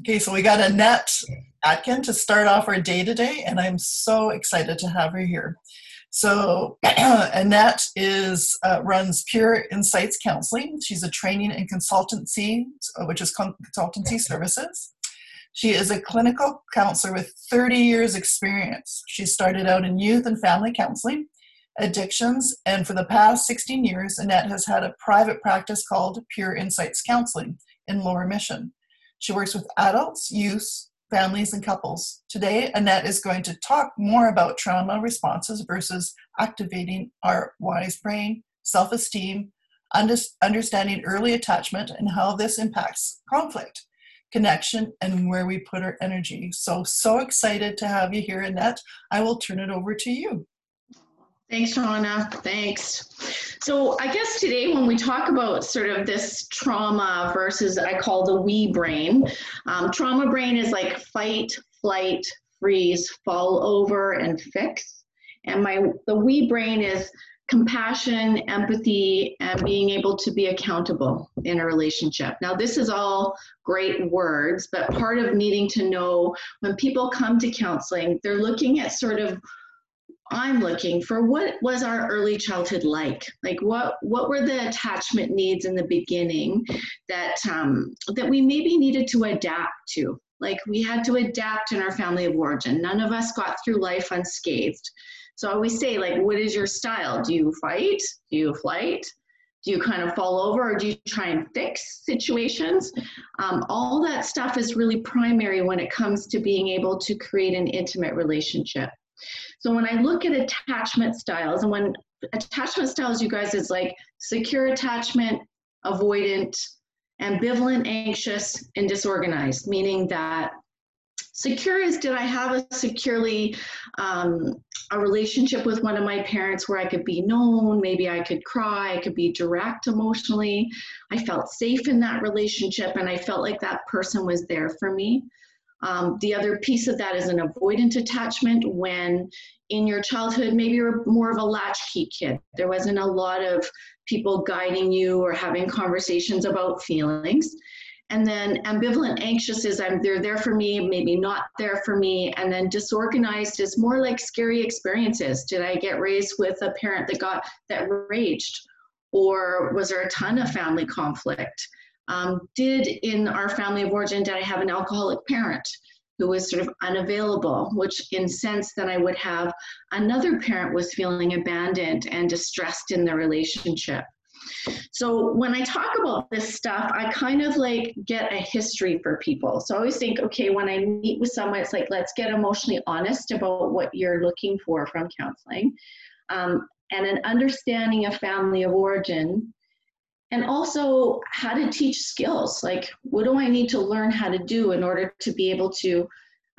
okay, so we got Annette Atkin to start off our day today, and I'm so excited to have her here. So Annette is uh, runs Pure Insights Counseling. She's a training and consultancy, which is consultancy services. She is a clinical counselor with 30 years experience. She started out in youth and family counseling, addictions, and for the past 16 years, Annette has had a private practice called Pure Insights Counseling in Lower Mission. She works with adults, youth, families, and couples. Today, Annette is going to talk more about trauma responses versus activating our wise brain, self esteem, understanding early attachment, and how this impacts conflict connection and where we put our energy. So, so excited to have you here, Annette. I will turn it over to you. Thanks, Shauna. Thanks. So, I guess today, when we talk about sort of this trauma versus I call the we brain, um, trauma brain is like fight, flight, freeze, fall over, and fix. And my the we brain is compassion, empathy, and being able to be accountable in a relationship. Now, this is all great words, but part of needing to know when people come to counseling, they're looking at sort of I'm looking for what was our early childhood like? Like what what were the attachment needs in the beginning that um, that we maybe needed to adapt to? Like we had to adapt in our family of origin. None of us got through life unscathed. So I always say, like, what is your style? Do you fight? Do you flight? Do you kind of fall over or do you try and fix situations? Um, all that stuff is really primary when it comes to being able to create an intimate relationship. So when I look at attachment styles, and when attachment styles, you guys, is like secure attachment, avoidant, ambivalent, anxious, and disorganized, meaning that secure is did I have a securely um, a relationship with one of my parents where I could be known, maybe I could cry, I could be direct emotionally. I felt safe in that relationship and I felt like that person was there for me. Um, the other piece of that is an avoidant attachment when in your childhood, maybe you're more of a latchkey kid. There wasn't a lot of people guiding you or having conversations about feelings. And then ambivalent anxious is I'm they're there for me, maybe not there for me. And then disorganized is more like scary experiences. Did I get raised with a parent that got that raged? Or was there a ton of family conflict? Um, did in our family of origin did I have an alcoholic parent who was sort of unavailable, which in sense then I would have another parent was feeling abandoned and distressed in the relationship. So when I talk about this stuff, I kind of like get a history for people. So I always think, okay, when I meet with someone, it's like, let's get emotionally honest about what you're looking for from counseling. Um, and an understanding of family of origin and also how to teach skills like what do i need to learn how to do in order to be able to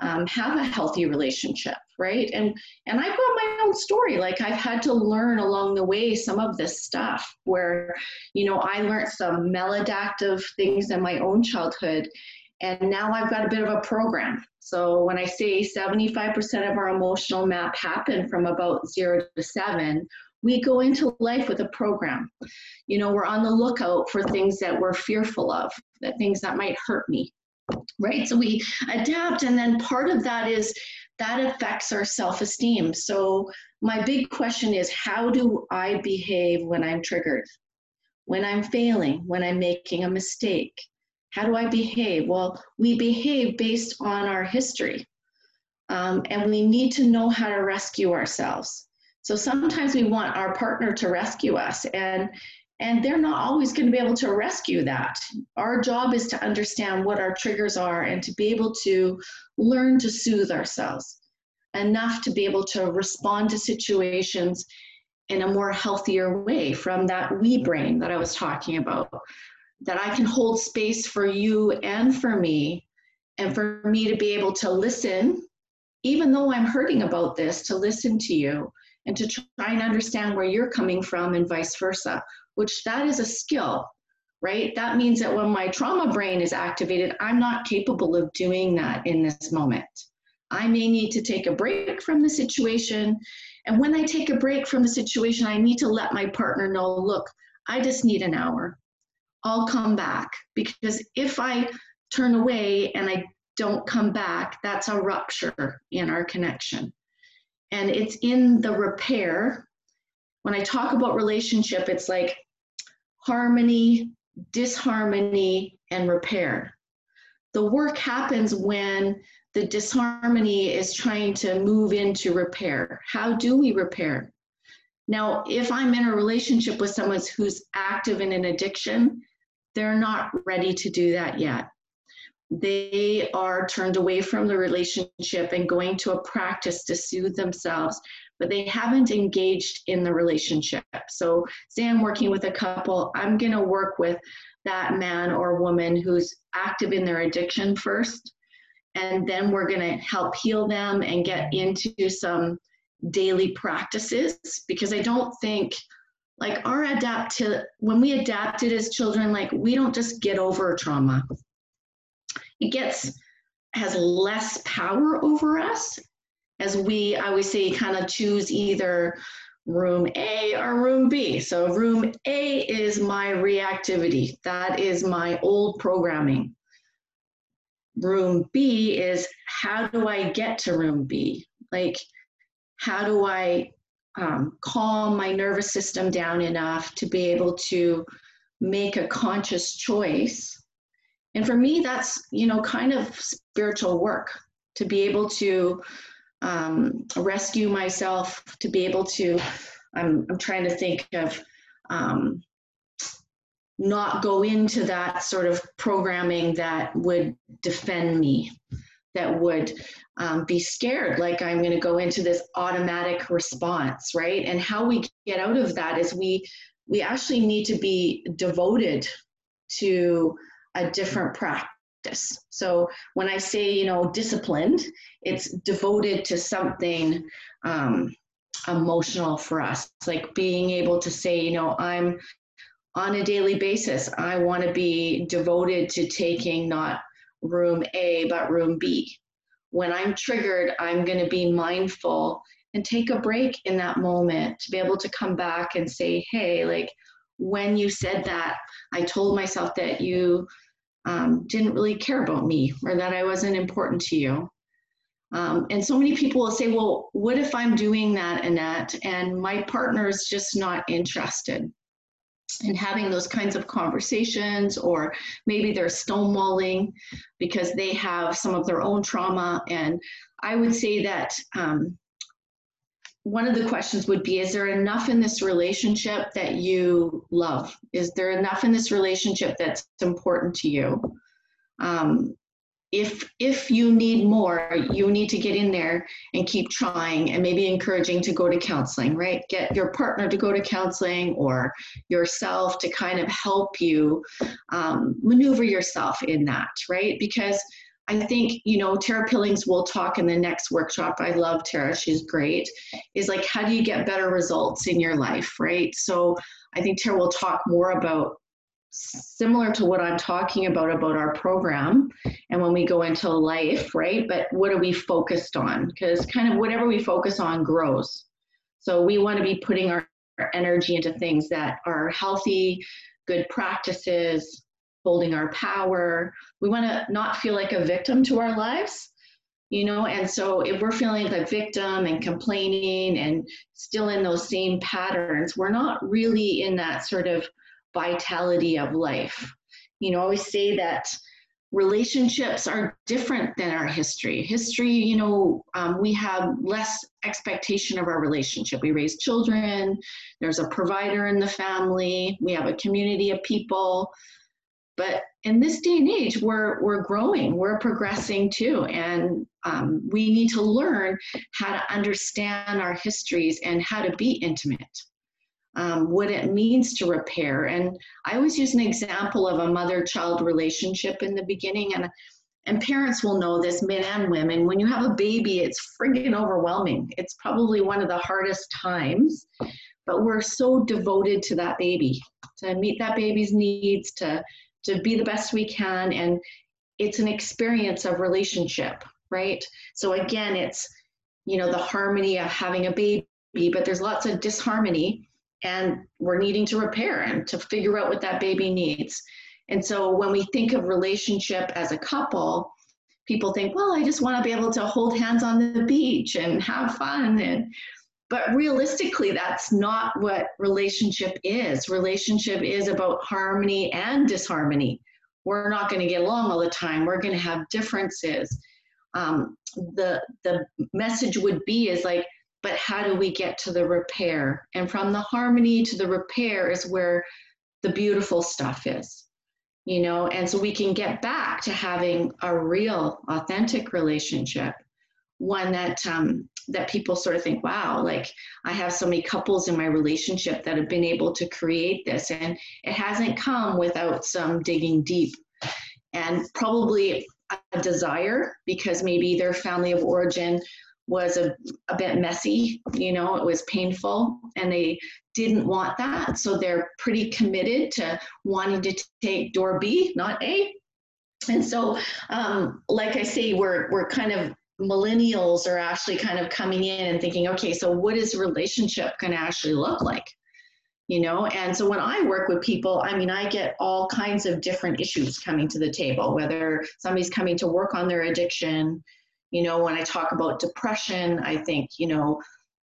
um, have a healthy relationship right? And and i've got my own story like i've had to learn along the way some of this stuff where you know i learned some maladaptive things in my own childhood and now i've got a bit of a program. So when i say 75% of our emotional map happened from about zero to seven we go into life with a program you know we're on the lookout for things that we're fearful of that things that might hurt me right? So we adapt, and then part of that is that affects our self esteem. So, my big question is how do I behave when I'm triggered? When I'm failing, when I'm making a mistake? How do I behave? Well, we behave based on our history. Um, and we need to know how to rescue ourselves. So sometimes we want our partner to rescue us. And and they're not always going to be able to rescue that. Our job is to understand what our triggers are and to be able to learn to soothe ourselves enough to be able to respond to situations in a more healthier way from that we brain that I was talking about. That I can hold space for you and for me, and for me to be able to listen, even though I'm hurting about this, to listen to you and to try and understand where you're coming from and vice versa which that is a skill, right? That means that when my trauma brain is activated, I'm not capable of doing that in this moment. I may need to take a break from the situation. And when I take a break from the situation, I need to let my partner know look, I just need an hour. I'll come back. Because if I turn away and I don't come back, that's a rupture in our connection. And it's in the repair. When I talk about relationship, it's like harmony, disharmony, and repair. The work happens when the disharmony is trying to move into repair. How do we repair? Now, if I'm in a relationship with someone who's active in an addiction, they're not ready to do that yet. They are turned away from the relationship and going to a practice to soothe themselves, but they haven't engaged in the relationship. So, say I'm working with a couple, I'm going to work with that man or woman who's active in their addiction first. And then we're going to help heal them and get into some daily practices because I don't think like our adapt to when we adapted as children, like we don't just get over trauma. It gets has less power over us as we I would say kind of choose either room A or room B. So room A is my reactivity. That is my old programming. Room B is how do I get to room B? Like how do I um, calm my nervous system down enough to be able to make a conscious choice? And for me, that's, you know, kind of spiritual work to be able to um, rescue myself, to be able to, I'm, I'm trying to think of, um, not go into that sort of programming that would defend me, that would um, be scared, like I'm going to go into this automatic response, right? And how we get out of that is we we actually need to be devoted to a different practice. So when I say you know disciplined, it's devoted to something um, emotional for us. It's like being able to say, you know, I'm on a daily basis. I want to be devoted to taking not room A but room B when I'm triggered, I'm going to be mindful and take a break in that moment to be able to come back and say, hey, like when you said that, I told myself that you um, didn't really care about me or that I wasn't important to you. Um, and so many people will say, well, what if I'm doing that, Annette, and my partner is just not interested? and having those kinds of conversations, or maybe they're stonewalling because they have some of their own trauma. And I would say that um, one of the questions would be Is there enough in this relationship that you love? Is there enough in this relationship that's important to you? Um, if if you need more you need to get in there and keep trying and maybe encouraging to go to counseling right get your partner to go to counseling or yourself to kind of help you um, maneuver yourself in that right because I think, you know, Tara Pillings will talk in the next workshop. I love Tara, she's great. Is like, how do you get better results in your life, right? So I think Tara will talk more about similar to what I'm talking about about our program and when we go into life, right? But what are we focused on? Because kind of whatever we focus on grows. So we want to be putting our, our energy into things that are healthy, good practices, holding our power. We want to not feel like a victim to our lives. You know, and so if we're feeling like a victim and complaining and still in those same patterns, we're not really in that sort of vitality of life. You know, I always say that relationships are different than our history. History, you know, um, we have less expectation of our relationship. We raise children, there's a provider in the family, we have a community of people. But in this day and age, we're, we're growing, we're progressing too. And um, we need to learn how to understand our histories and how to be intimate um, what it means to repair. And I always use an example of a mother child relationship in the beginning. And, and parents will know this, men and women. When you have a baby, it's friggin' overwhelming. It's probably one of the hardest times, but we're so devoted to that baby, to meet that baby's needs, to, to be the best we can. And it's an experience of relationship, right? So again, it's, you know, the harmony of having a baby, but there's lots of disharmony and we're needing to repair and to figure out what that baby needs. And so when we think of relationship as a couple, people think, well, I just want to be able to hold hands on the beach and have fun and but realistically that's not what relationship is. Relationship is about harmony and disharmony. We're not going to get along all the time. We're going to have differences. Um, the the message would be is like but how do we get to the repair? And from the harmony to the repair is where the beautiful stuff is, you know, and so we can get back to having a real, authentic relationship, one that um, that people sort of think, wow, like I have so many couples in my relationship that have been able to create this, and it hasn't come without some digging deep, and probably a desire because maybe their family of origin was a, a bit messy, you know, it was painful, and they didn't want that. So they're pretty committed to wanting to take door B, not A. And so, um, like I say, we're, we're kind of millennials are actually kind of coming in and thinking, okay, so what is relationship going to actually look like? You know, and so when I work with people, I mean, I get all kinds of different issues coming to the table, whether somebody's coming to work on their addiction, you know, when I talk about depression, I think, you know,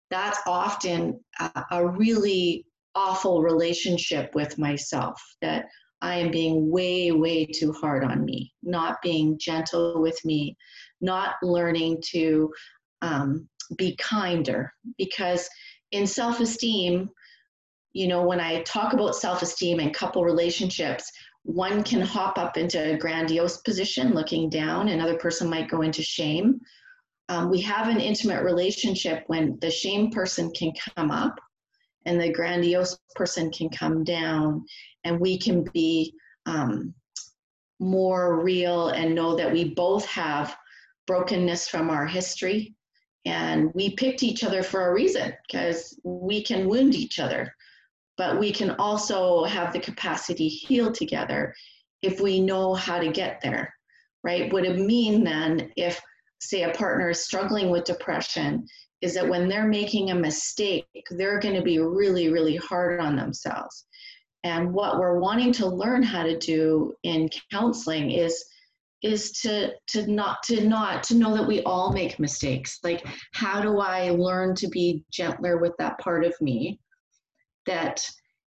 that's often a, a really awful relationship with myself that I am being way, way too hard on me, not being gentle with me, not learning to um, be kinder. Because in self esteem, you know, when I talk about self esteem and couple relationships, one can hop up into a grandiose position looking down another person might go into shame um, we have an intimate relationship when the shame person can come up and the grandiose person can come down and we can be um, more real and know that we both have brokenness from our history and we picked each other for a reason because we can wound each other but we can also have the capacity to heal together if we know how to get there, right? Would it mean then if, say, a partner is struggling with depression, is that when they're making a mistake, they're going to be really, really hard on themselves. And what we're wanting to learn how to do in counseling is is to to not to not to know that we all make mistakes like how do i learn to be gentler with that part of me that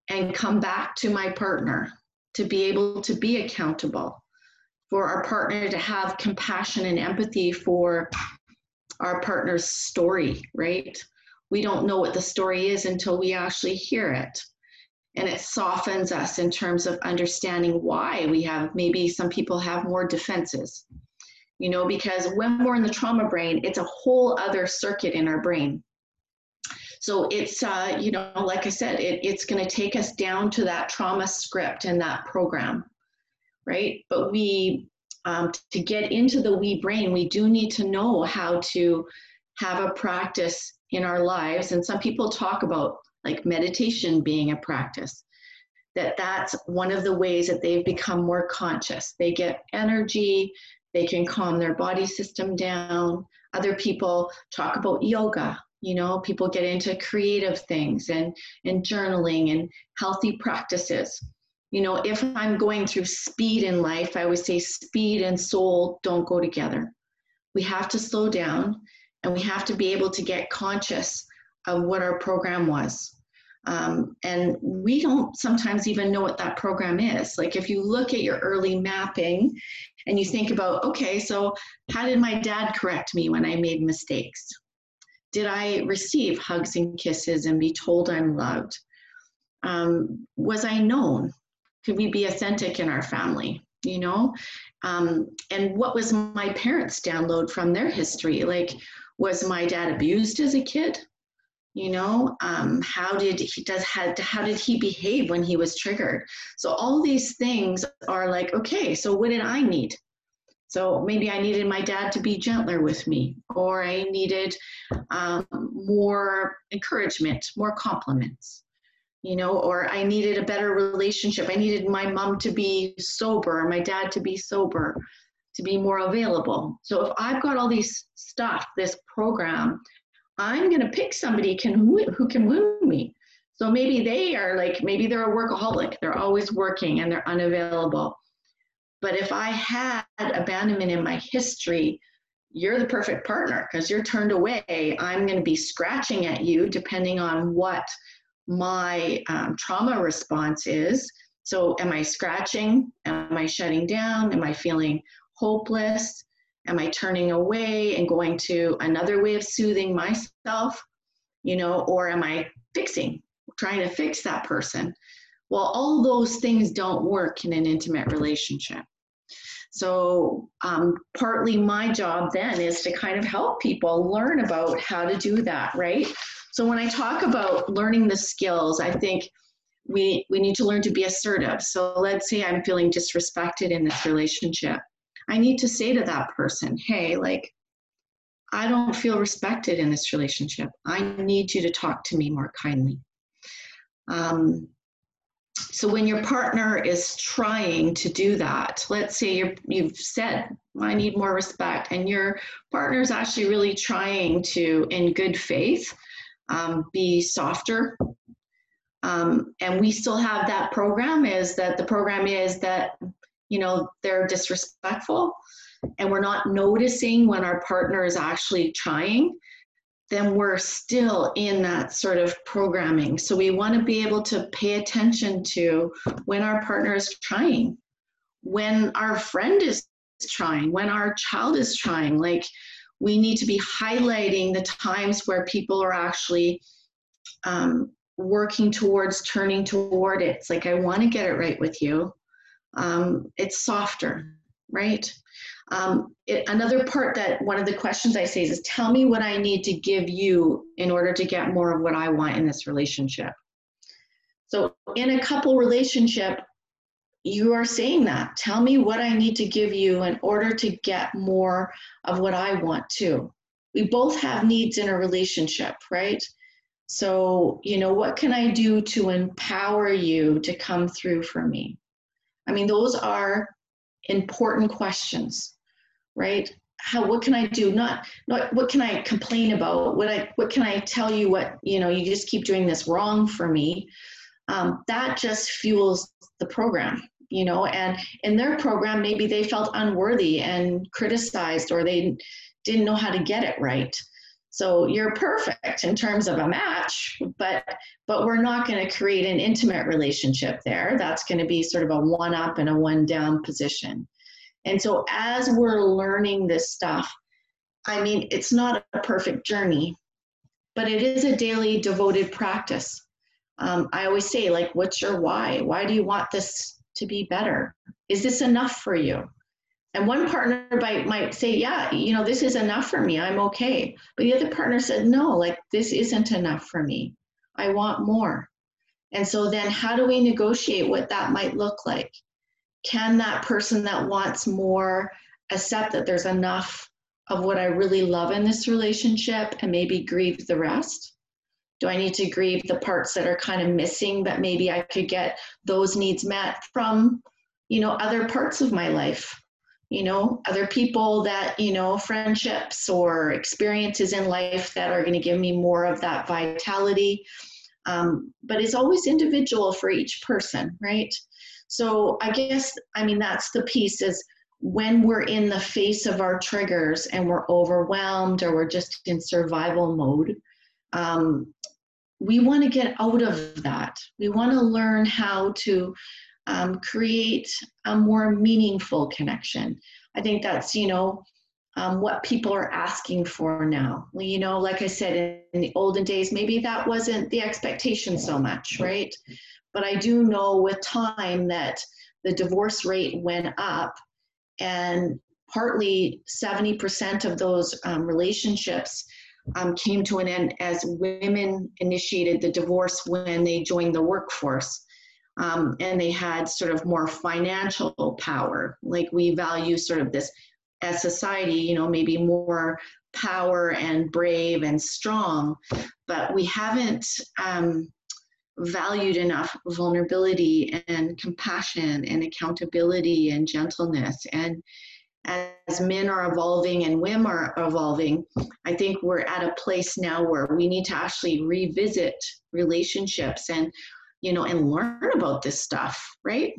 and come back to my partner to be able to be accountable for our partner to have compassion and empathy for our partner's story right? We don't know what the story is until we actually hear it. And it softens us in terms of understanding why we have maybe some people have more defenses you know because when we're in the trauma brain it's a whole other circuit in our brain. So it's, uh, you know, like I said, it, it's going to take us down to that trauma script and that program, right? But we, um, to get into the we brain, we do need to know how to have a practice in our lives. And some people talk about like meditation being a practice that that's one of the ways that they've become more conscious they get energy they can calm their body system down other people talk about yoga you know people get into creative things and and journaling and healthy practices you know if i'm going through speed in life i would say speed and soul don't go together we have to slow down and we have to be able to get conscious of what our program was um, and we don't sometimes even know what that program is like if you look at your early mapping and you think about okay so how did my dad correct me when i made mistakes did I receive hugs and kisses and be told I'm loved? Um, was I known? Could we be authentic in our family? You know? Um, and what was my parents' download from their history? Like, was my dad abused as a kid? You know, um, how did he does had how did he behave when he was triggered? So all these things are like, okay, so what did I need? So maybe I needed my dad to be gentler with me, or I needed um, more encouragement, more compliments, you know, or I needed a better relationship. I needed my mom to be sober, my dad to be sober, to be more available. So if I've got all these stuff, this program, I'm going to pick somebody can who can woo me. So maybe they are like, maybe they're a workaholic, they're always working and they're unavailable. But if I had abandonment in my history, you're the perfect partner because you're turned away. I'm going to be scratching at you depending on what my um, trauma response is. So, am I scratching? Am I shutting down? Am I feeling hopeless? Am I turning away and going to another way of soothing myself? You know, or am I fixing, trying to fix that person? Well, all those things don't work in an intimate relationship. So, um, partly my job then is to kind of help people learn about how to do that, right? So, when I talk about learning the skills, I think we, we need to learn to be assertive. So, let's say I'm feeling disrespected in this relationship. I need to say to that person, hey, like, I don't feel respected in this relationship. I need you to talk to me more kindly. Um, so when your partner is trying to do that, let's say you you've said, I need more respect, and your partner is actually really trying to, in good faith, um, be softer. Um, and we still have that program is that the program is that, you know, they're disrespectful and we're not noticing when our partner is actually trying then we're still in that sort of programming. So we want to be able to pay attention to when our partner is trying, when our friend is trying, when our child is trying. Like we need to be highlighting the times where people are actually um, working towards turning toward it. It's like, I want to get it right with you. Um, it's softer, right? Um, it, another part that one of the questions I say is, is, tell me what I need to give you in order to get more of what I want in this relationship. So in a couple relationship, you are saying that. Tell me what I need to give you in order to get more of what I want too. We both have needs in a relationship, right? So, you know, what can I do to empower you to come through for me? I mean, those are important questions right? How what can I do? Not not what can I complain about? What I what can I tell you? What you know? You just keep doing this wrong for me. Um, that just fuels the program you know and in their program maybe they felt unworthy and criticized or they didn't know how to get it right. So you're perfect in terms of a match but but we're not going to create an intimate relationship there. That's going to be sort of a one up and a one down position. And so as we're learning this stuff, I mean, it's not a perfect journey, but it is a daily devoted practice. Um, I always say, like, what's your why? Why do you want this to be better? Is this enough for you? And one partner might, might say, yeah, you know, this is enough for me. I'm okay. But the other partner said, no, like, this isn't enough for me. I want more. And so then, how do we negotiate what that might look like? can that person that wants more accept that there's enough of what I really love in this relationship and maybe grieve the rest? Do I need to grieve the parts that are kind of missing, but maybe I could get those needs met from, you know, other parts of my life? You know, other people that, you know, friendships or experiences in life that are going to give me more of that vitality. Um, but it's always individual for each person, right? So I guess, I mean, that's the piece is when we're in the face of our triggers and we're overwhelmed or we're just in survival mode, um, we want to get out of that. We want to learn how to um, create a more meaningful connection. I think that's, you know, um, what people are asking for now. Well, you know, like I said, in the olden days, maybe that wasn't the expectation so much, right? But I do know with time that the divorce rate went up, and partly 70% of those um, relationships um, came to an end as women initiated the divorce when they joined the workforce. Um, and they had sort of more financial power. Like we value sort of this as society, you know, maybe more power and brave and strong, but we haven't um, valued enough vulnerability and compassion and accountability and gentleness and as men are evolving and women are evolving, I think we're at a place now where we need to actually revisit relationships and, you know, and learn about this stuff, right?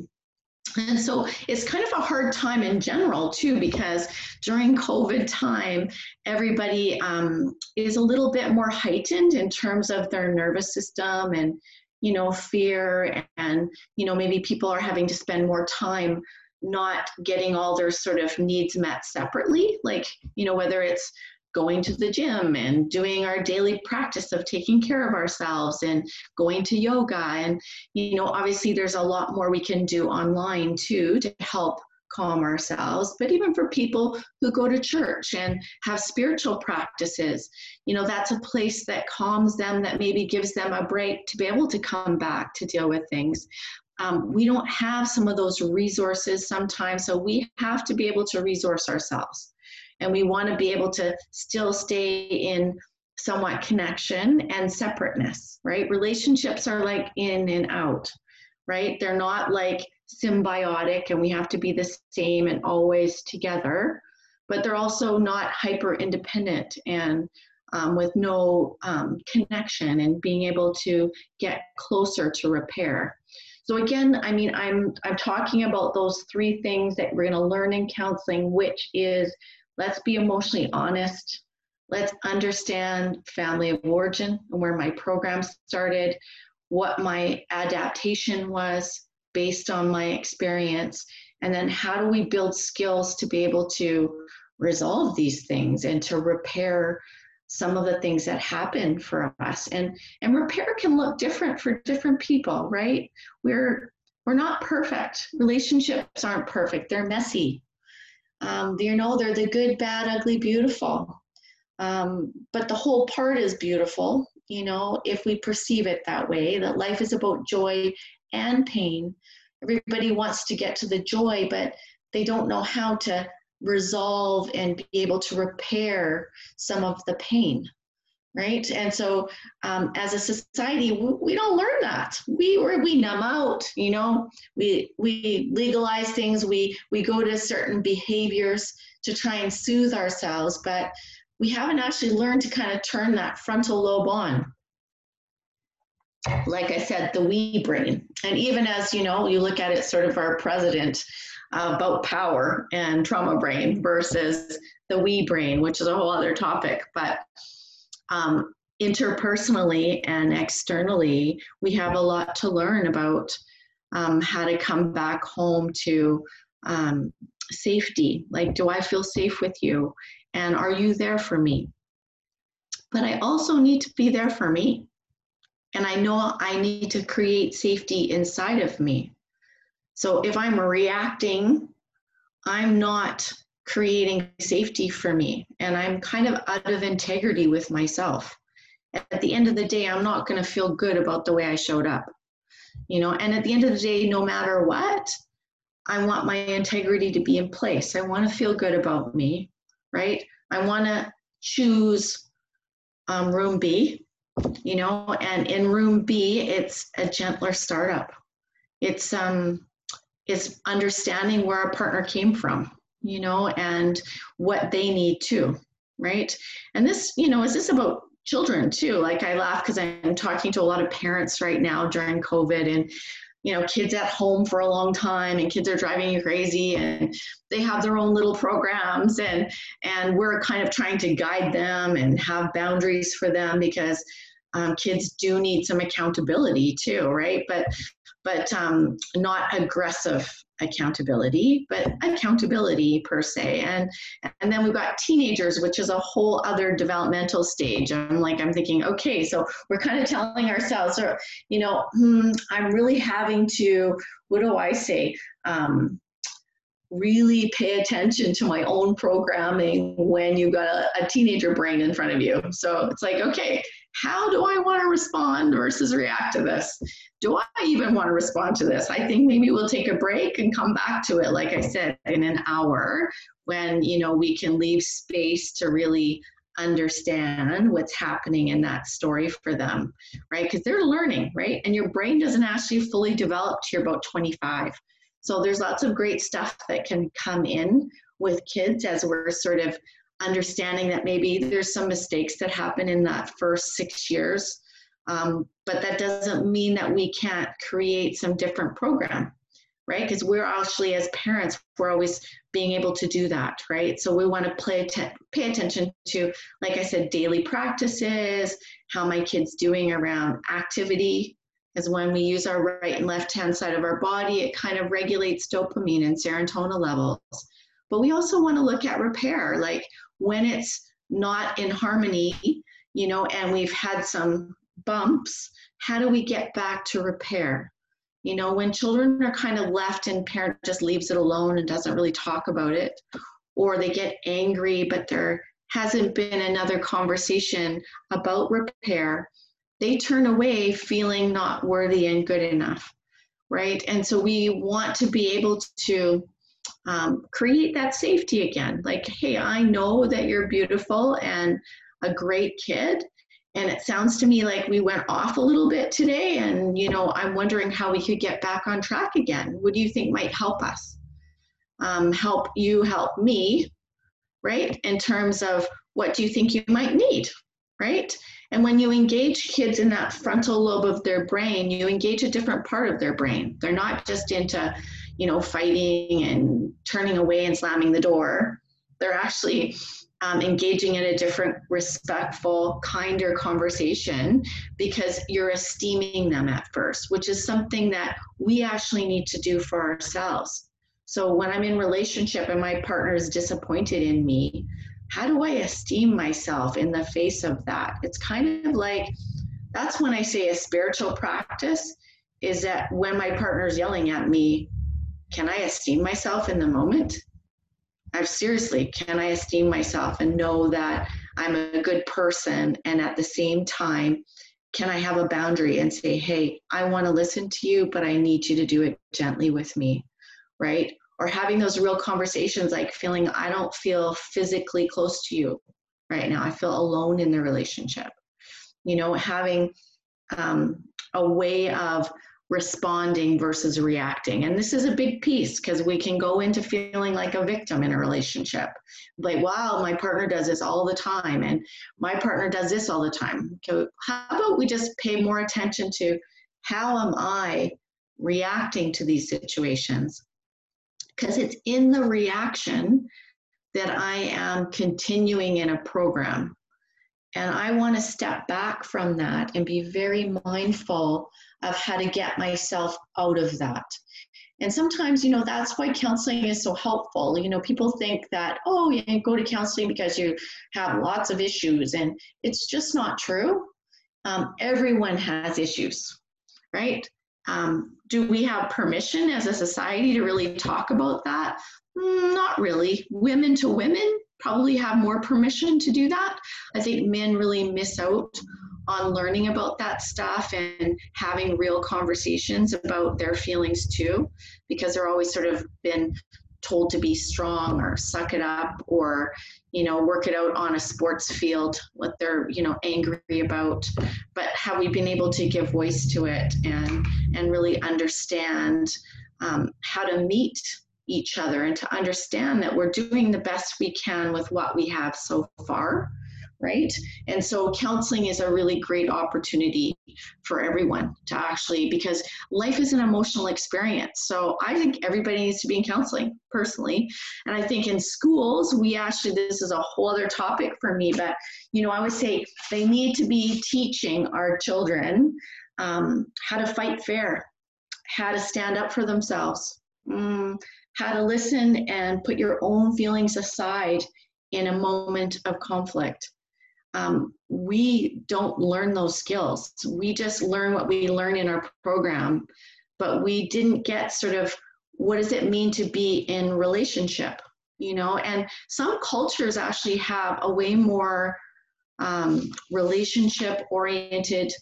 And so it's kind of a hard time in general, too, because during COVID time, everybody um, is a little bit more heightened in terms of their nervous system and, you know, fear. And, you know, maybe people are having to spend more time not getting all their sort of needs met separately, like, you know, whether it's going to the gym and doing our daily practice of taking care of ourselves and going to yoga and you know obviously there's a lot more we can do online too to help calm ourselves but even for people who go to church and have spiritual practices you know that's a place that calms them that maybe gives them a break to be able to come back to deal with things um, we don't have some of those resources sometimes, so we have to be able to resource ourselves. And we want to be able to still stay in somewhat connection and separateness, right? Relationships are like in and out, right? They're not like symbiotic and we have to be the same and always together, but they're also not hyper independent and um, with no um, connection and being able to get closer to repair. So again, I mean, I'm I'm talking about those three things that we're going to learn in counseling, which is let's be emotionally honest, let's understand family of origin and where my program started, what my adaptation was based on my experience, and then how do we build skills to be able to resolve these things and to repair some of the things that happen for us. And and repair can look different for different people right? We're we're not perfect. Relationships aren't perfect. They're messy. Um, you know they're the good bad ugly beautiful. Um, but the whole part is beautiful you know if we perceive it that way that life is about joy and pain. Everybody wants to get to the joy but they don't know how to resolve and be able to repair some of the pain right? And so um, as a society we, we don't learn that. We we numb out you know? We we legalize things. We we go to certain behaviors to try and soothe ourselves but we haven't actually learned to kind of turn that frontal lobe on. Like i said the we brain. And even as you know you look at it sort of our president about power and trauma brain versus the we brain, which is a whole other topic. But um, interpersonally and externally, we have a lot to learn about um, how to come back home to um, safety. Like, do I feel safe with you? And are you there for me? But I also need to be there for me. And I know I need to create safety inside of me. So if I'm reacting, I'm not creating safety for me and I'm kind of out of integrity with myself. At the end of the day, I'm not going to feel good about the way I showed up. You know, and at the end of the day, no matter what, I want my integrity to be in place. I want to feel good about me, right? I want to choose um, room B, you know, and in room B, it's a gentler startup. It's um, is understanding where a partner came from, you know, and what they need too, right? And this, you know, is this about children too? Like I laugh because I'm talking to a lot of parents right now during COVID and you know kids at home for a long time and kids are driving you crazy and they have their own little programs and and we're kind of trying to guide them and have boundaries for them because um, kids do need some accountability too right but but um, not aggressive accountability, but accountability per se. And and then we've got teenagers, which is a whole other developmental stage. I'm like, I'm thinking, okay, so we're kind of telling ourselves, or you know, hmm, I'm really having to, what do I say? Um, really pay attention to my own programming when you've got a, a teenager brain in front of you. So it's like, okay, how do I want to respond versus react to this? Do I even want to respond to this? I think maybe we'll take a break and come back to it, like I said, in an hour when you know we can leave space to really understand what's happening in that story for them, right? Because they're learning, right? And your brain doesn't actually fully develop to you're about 25. So there's lots of great stuff that can come in with kids as we're sort of understanding that maybe there's some mistakes that happen in that first six years. Um, but that doesn't mean that we can't create some different program, right? Because we're actually, as parents, we're always being able to do that, right? So we want to pay attention to, like I said, daily practices, how my kid's doing around activity, because when we use our right and left hand side of our body, it kind of regulates dopamine and serotonin levels. But we also want to look at repair, like when it's not in harmony, you know, and we've had some bumps, how do we get back to repair? You know, when children are kind of left and parent just leaves it alone and doesn't really talk about it, or they get angry, but there hasn't been another conversation about repair, they turn away feeling not worthy and good enough, right? And so we want to be able to um, create that safety again. Like, hey, I know that you're beautiful and a great kid. And it sounds to me like we went off a little bit today. And, you know, I'm wondering how we could get back on track again. What do you think might help us? Um, help you help me, right? In terms of what do you think you might need, right? And when you engage kids in that frontal lobe of their brain, you engage a different part of their brain. They're not just into, you know, fighting and turning away and slamming the door. They're actually um, engaging in a different, respectful, kinder conversation because you're esteeming them at first, which is something that we actually need to do for ourselves. So when I'm in relationship and my partner is disappointed in me, how do I esteem myself in the face of that? It's kind of like that's when I say a spiritual practice is that when my partner's yelling at me, can I esteem myself in the moment? I've seriously, can I esteem myself and know that I'm a good person? And at the same time, can I have a boundary and say, hey, I want to listen to you, but I need you to do it gently with me, right? or having those real conversations like feeling i don't feel physically close to you right now i feel alone in the relationship you know having um, a way of responding versus reacting. And this is a big piece because we can go into feeling like a victim in a relationship. Like wow my partner does this all the time and my partner does this all the time. So, how about we just pay more attention to how am i reacting to these situations? Because it's in the reaction that I am continuing in a program. And I want to step back from that and be very mindful of how to get myself out of that. And sometimes, you know, that's why counseling is so helpful. You know, people think that, oh, you go to counseling because you have lots of issues, and it's just not true. Um, everyone has issues, right? Um, do we have permission as a society to really talk about that? Mm, not really. Women to women probably have more permission to do that. I think men really miss out on learning about that stuff and having real conversations about their feelings too, because they're always sort of been told to be strong or suck it up or you know work it out on a sports field what they're you know angry about. But have we been able to give voice to it and and really understand um, how to meet each other and to understand that we're doing the best we can with what we have so far right? And so counseling is a really great opportunity for everyone to actually, because life is an emotional experience. So I think everybody needs to be in counseling personally. And I think in schools, we actually, this is a whole other topic for me, but you know, I would say they need to be teaching our children um, how to fight fair, how to stand up for themselves, mm, how to listen and put your own feelings aside in a moment of conflict um, we don't learn those skills. We just learn what we learn in our program, but we didn't get sort of what does it mean to be in relationship, you know? And some cultures actually have a way more um, relationship oriented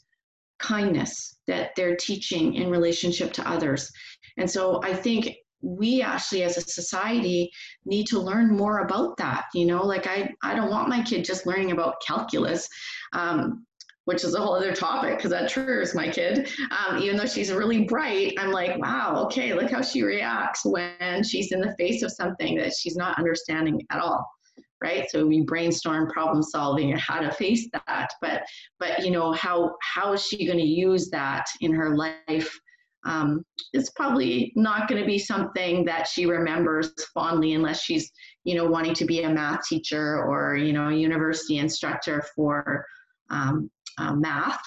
kindness that they're teaching in relationship to others. And so I think we actually as a society need to learn more about that you know like i i don't want my kid just learning about calculus um, which is a whole other topic because that triggers my kid. Um, even though she's really bright, I'm like, wow, okay, look how she reacts when she's in the face of something that she's not understanding at all right so we brainstorm problem solving and how to face that but but you know how how is she going to use that in her life um, it's probably not going to be something that she remembers fondly unless she's you know wanting to be a math teacher or you know a university instructor for um, uh, math.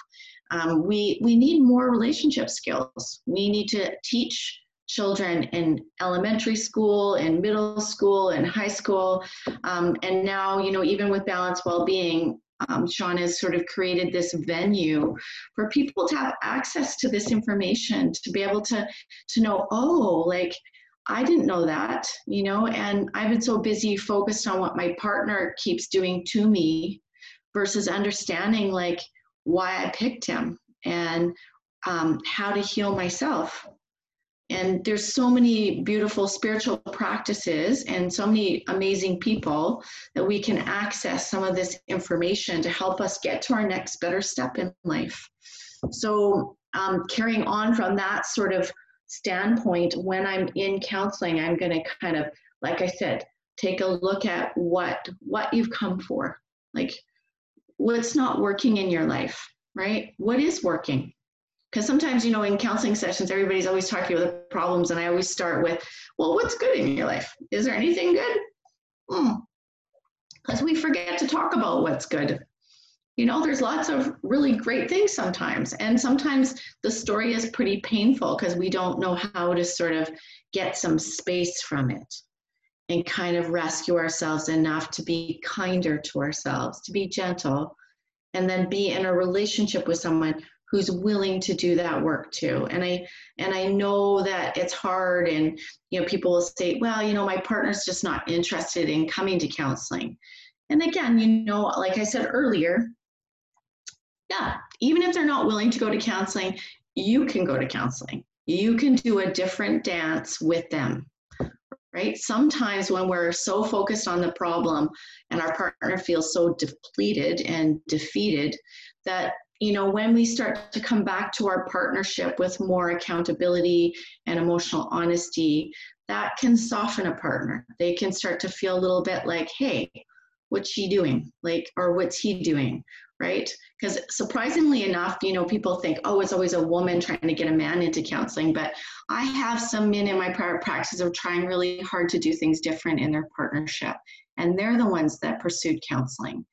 Um, we we need more relationship skills. We need to teach children in elementary school and middle school and high school. Um, and now you know even with balanced well-being um, sean has sort of created this venue for people to have access to this information to be able to to know oh like i didn't know that you know and i've been so busy focused on what my partner keeps doing to me versus understanding like why i picked him and um, how to heal myself and there's so many beautiful spiritual practices and so many amazing people that we can access some of this information to help us get to our next better step in life. So um, carrying on from that sort of standpoint when i'm in counseling i'm going to kind of like i said take a look at what what you've come for. Like what's not working in your life right? What is working because sometimes you know in counseling sessions everybody's always talking about the problems and i always start with well what's good in your life? Is there anything good? Because hmm. we forget to talk about what's good. You know there's lots of really great things sometimes and sometimes the story is pretty painful because we don't know how to sort of get some space from it and kind of rescue ourselves enough to be kinder to ourselves to be gentle and then be in a relationship with someone who's willing to do that work too. And i and i know that it's hard and you know people will say well you know my partner's just not interested in coming to counseling. And again you know like i said earlier yeah even if they're not willing to go to counseling you can go to counseling. You can do a different dance with them right? Sometimes when we're so focused on the problem and our partner feels so depleted and defeated that you know, when we start to come back to our partnership with more accountability and emotional honesty, that can soften a partner. They can start to feel a little bit like, hey, what's she doing? Like, or what's he doing? Right? Because surprisingly enough, you know, people think, oh, it's always a woman trying to get a man into counseling. But I have some men in my private practice of trying really hard to do things different in their partnership. And they're the ones that pursued counseling.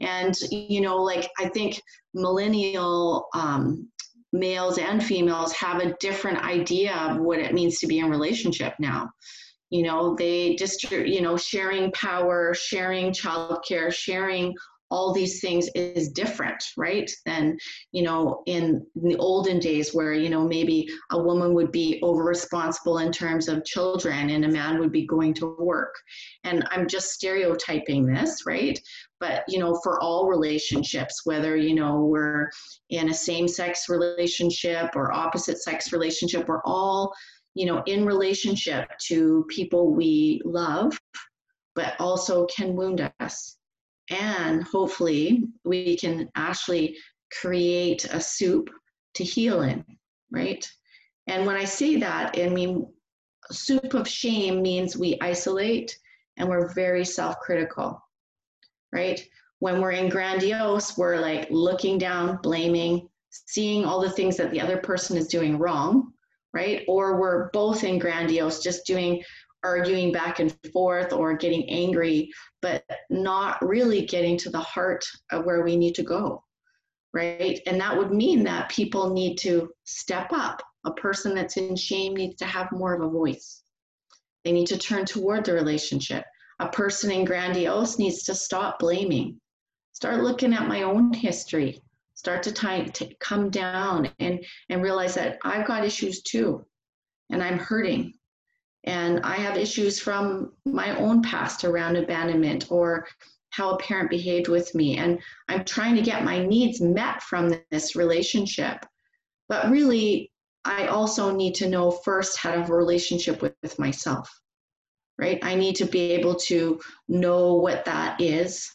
And, you know, like I think millennial um, males and females have a different idea of what it means to be in relationship now. You know, they just, you know, sharing power, sharing childcare, sharing all these things is different right? Than you know in the olden days where you know maybe a woman would be over responsible in terms of children and a man would be going to work. And i'm just stereotyping this right? But you know for all relationships whether you know we're in a same sex relationship or opposite sex relationship we're all you know in relationship to people we love but also can wound us and hopefully we can actually create a soup to heal in, right? And when I say that, I mean, soup of shame means we isolate and we're very self critical, right? When we're in grandiose, we're like looking down, blaming, seeing all the things that the other person is doing wrong, right? Or we're both in grandiose, just doing arguing back and forth or getting angry, but not really getting to the heart of where we need to go, right? And that would mean that people need to step up. A person that's in shame needs to have more of a voice. They need to turn toward the relationship. A person in grandiose needs to stop blaming. Start looking at my own history. Start to, tie, to come down and, and realize that I've got issues too, and I'm hurting and I have issues from my own past around abandonment or how a parent behaved with me. And I'm trying to get my needs met from this relationship. But really, I also need to know first how to have a relationship with, with myself, right? I need to be able to know what that is.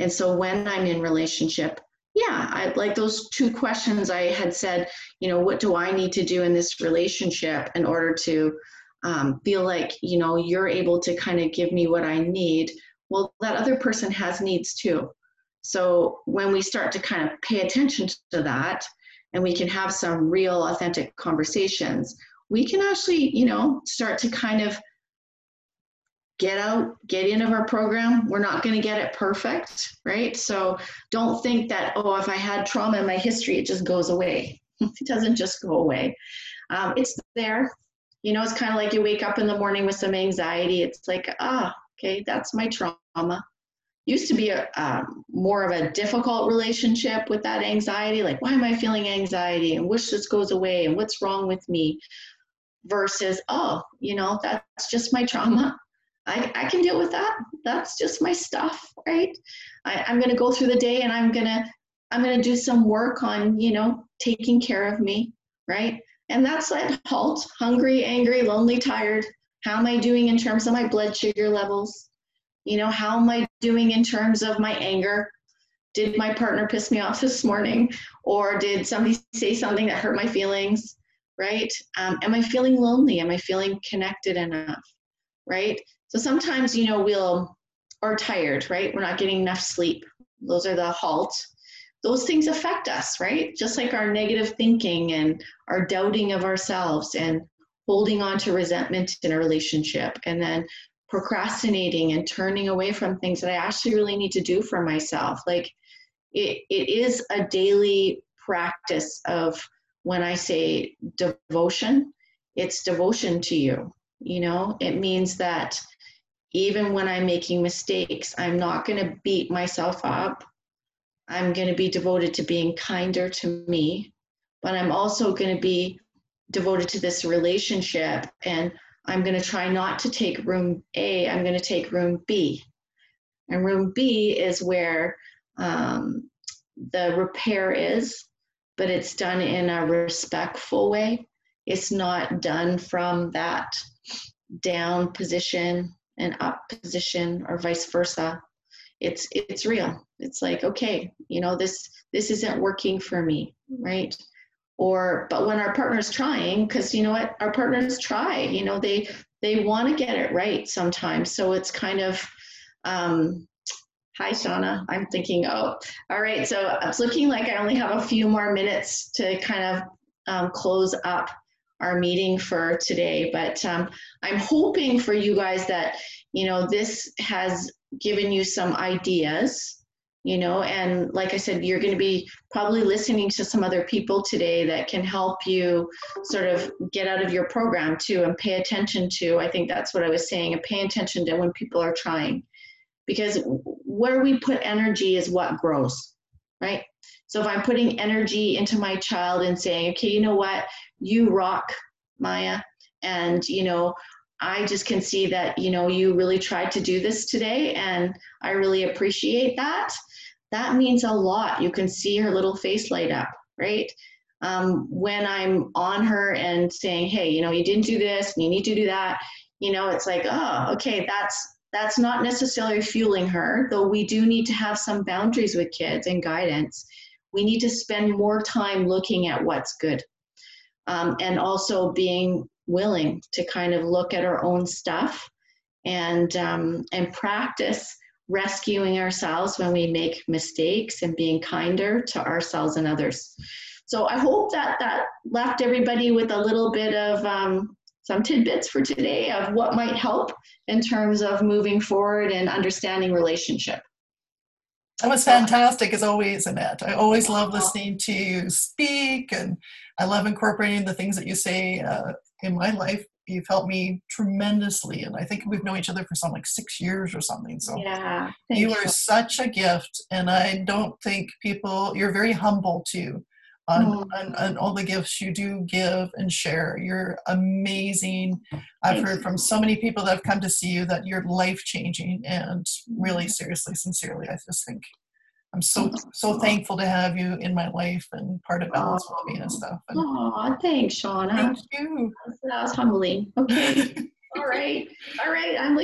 And so when I'm in relationship, yeah, yeah, I like those two questions I had said, you know, what do I need to do in this relationship in order to um, feel like, you know, you're able to kind of give me what I need? Well, that other person has needs too. So when we start to kind of pay attention to that and we can have some real authentic conversations, we can actually, you know, start to kind of get out, get in of our program. We're not going to get it perfect, right? So don't think that, oh, if I had trauma in my history, it just goes away. it doesn't just go away. Um, it's there. You know, it's kind of like you wake up in the morning with some anxiety. It's like, ah, okay, that's my trauma. Used to be a um, more of a difficult relationship with that anxiety. Like, why am I feeling anxiety? And wish this goes away. And what's wrong with me? Versus, oh, you know, that's just my trauma I, I can deal with that. That's just my stuff, right? I, I'm going to go through the day and I'm going to I'm going to do some work on, you know, taking care of me, right? And that's that halt, hungry, angry, lonely, tired. How am I doing in terms of my blood sugar levels? You know, how am I doing in terms of my anger? Did my partner piss me off this morning? Or did somebody say something that hurt my feelings? Right? Um, am I feeling lonely? Am I feeling connected enough? Right? So sometimes, you know, we'll, are tired, right? We're not getting enough sleep. Those are the halts. Those things affect us, right? Just like our negative thinking and our doubting of ourselves and holding on to resentment in a relationship and then procrastinating and turning away from things that I actually really need to do for myself. Like it, it is a daily practice of when I say devotion, it's devotion to you. You know, it means that even when I'm making mistakes, I'm not going to beat myself up. I'm going to be devoted to being kinder to me, but I'm also going to be devoted to this relationship. And I'm going to try not to take room A, I'm going to take room B. And room B is where um, the repair is, but it's done in a respectful way. It's not done from that down position and up position or vice versa it's it's real. It's like okay you know this this isn't working for me right? Or but when our partner's trying because you know what? Our partners try you know they they want to get it right sometimes. So it's kind of um hi shauna. I'm thinking oh all right. So it's looking like i only have a few more minutes to kind of um, close up our meeting for today. But um, I'm hoping for you guys that, you know, this has given you some ideas, you know, and like I said, you're going to be probably listening to some other people today that can help you sort of get out of your program too and pay attention to. I think that's what I was saying, and pay attention to when people are trying. Because where we put energy is what grows, right? So if I'm putting energy into my child and saying, okay, you know what, you rock, Maya, and you know, I just can see that you know you really tried to do this today, and I really appreciate that. That means a lot. You can see her little face light up, right? Um, when I'm on her and saying, hey, you know, you didn't do this, and you need to do that, you know, it's like, oh, okay, that's that's not necessarily fueling her, though we do need to have some boundaries with kids and guidance we need to spend more time looking at what's good um, and also being willing to kind of look at our own stuff and um, and practice rescuing ourselves when we make mistakes and being kinder to ourselves and others so i hope that that left everybody with a little bit of um, some tidbits for today of what might help in terms of moving forward and understanding relationship that was fantastic as always, Annette. I always love listening to you speak, and I love incorporating the things that you say uh, in my life. You've helped me tremendously, and I think we've known each other for some like six years or something. So yeah, you are such a gift, and I don't think people. You're very humble too on, mm. on, on, all the gifts you do give and share. You're amazing. I've Thanks. heard from so many people that have come to see you that you're life changing and really seriously, sincerely, I just think I'm so so thankful to have you in my life and part of balance well-being and stuff. Oh, thanks, Shauna. Thank you. That was humbling. Okay. all right. All right. I'm